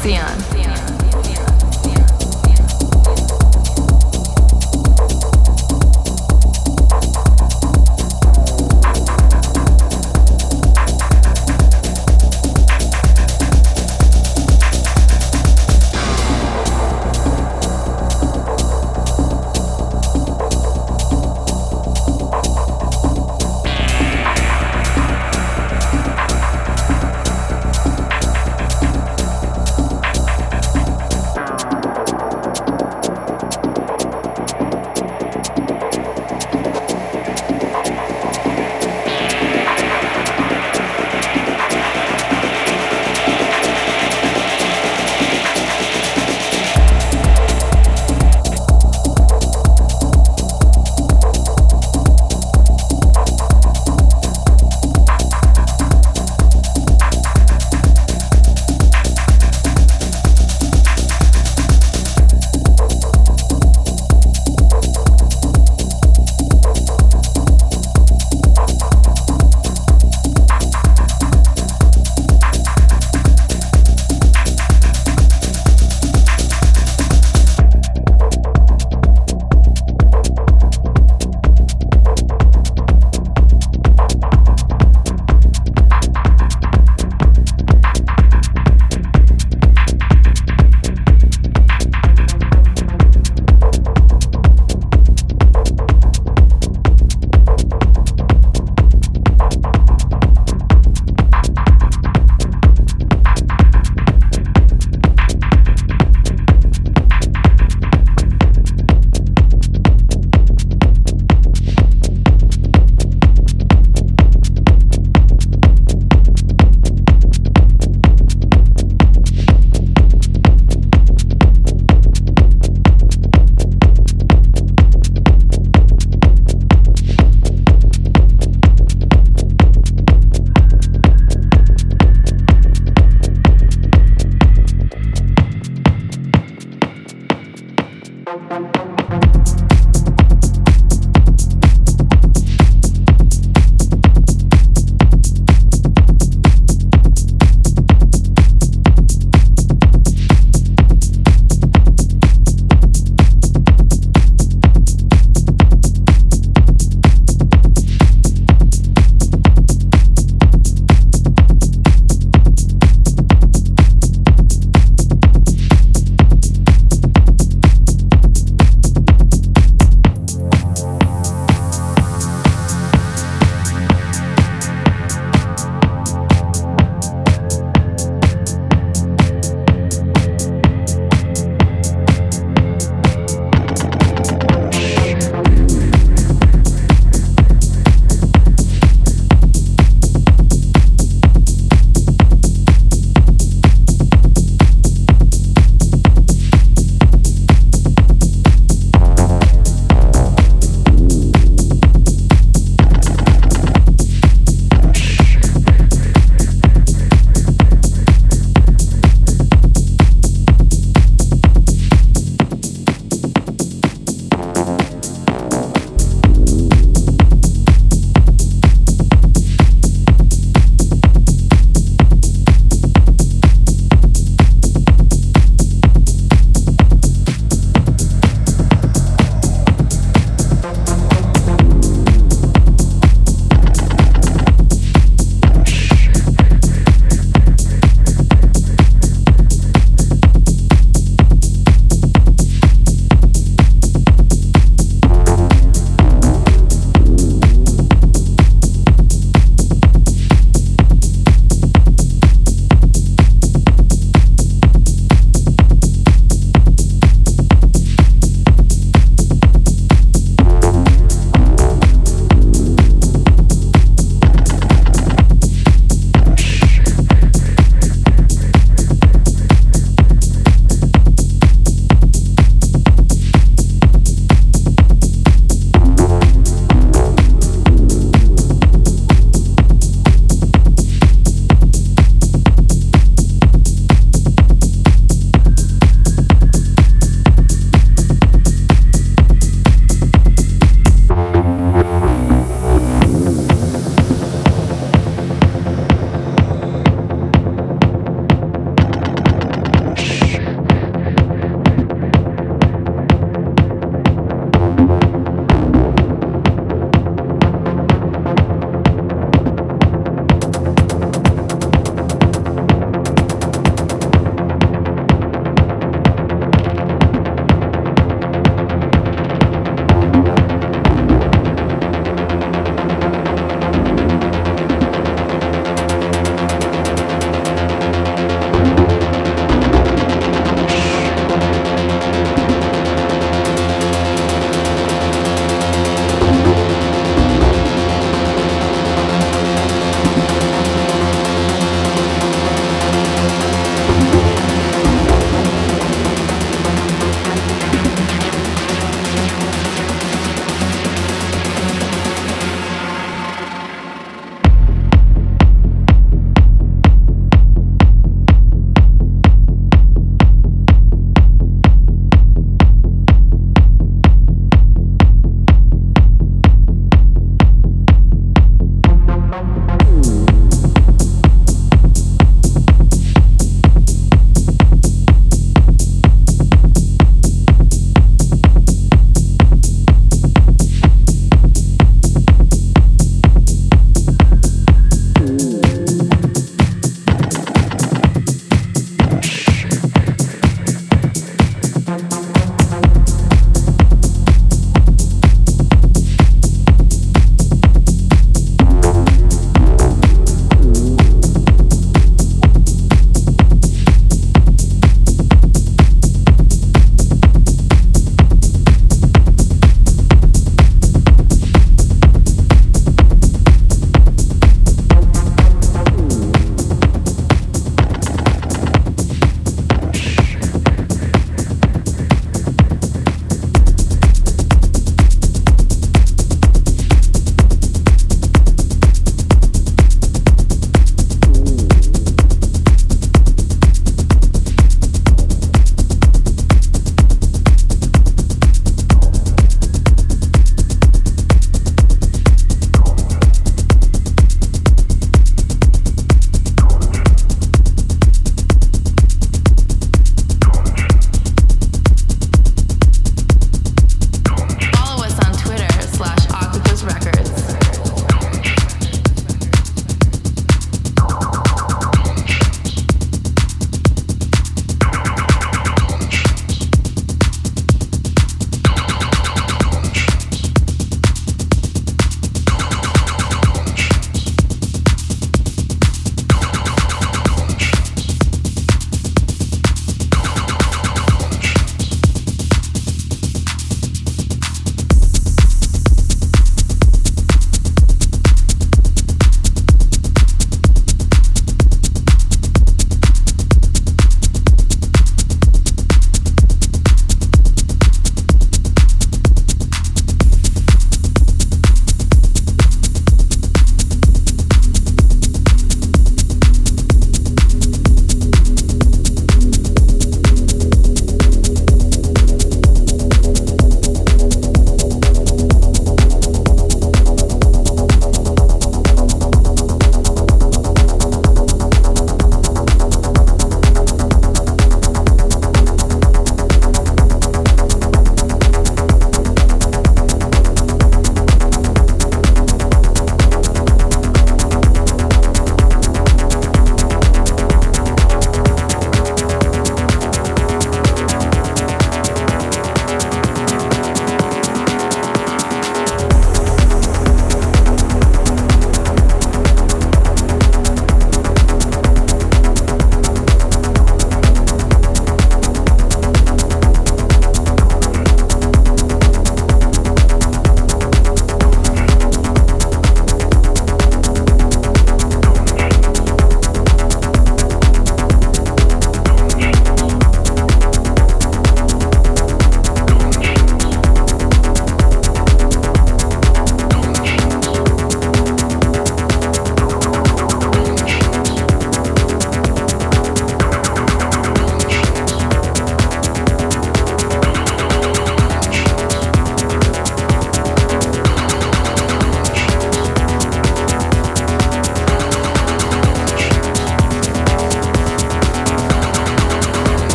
Sion.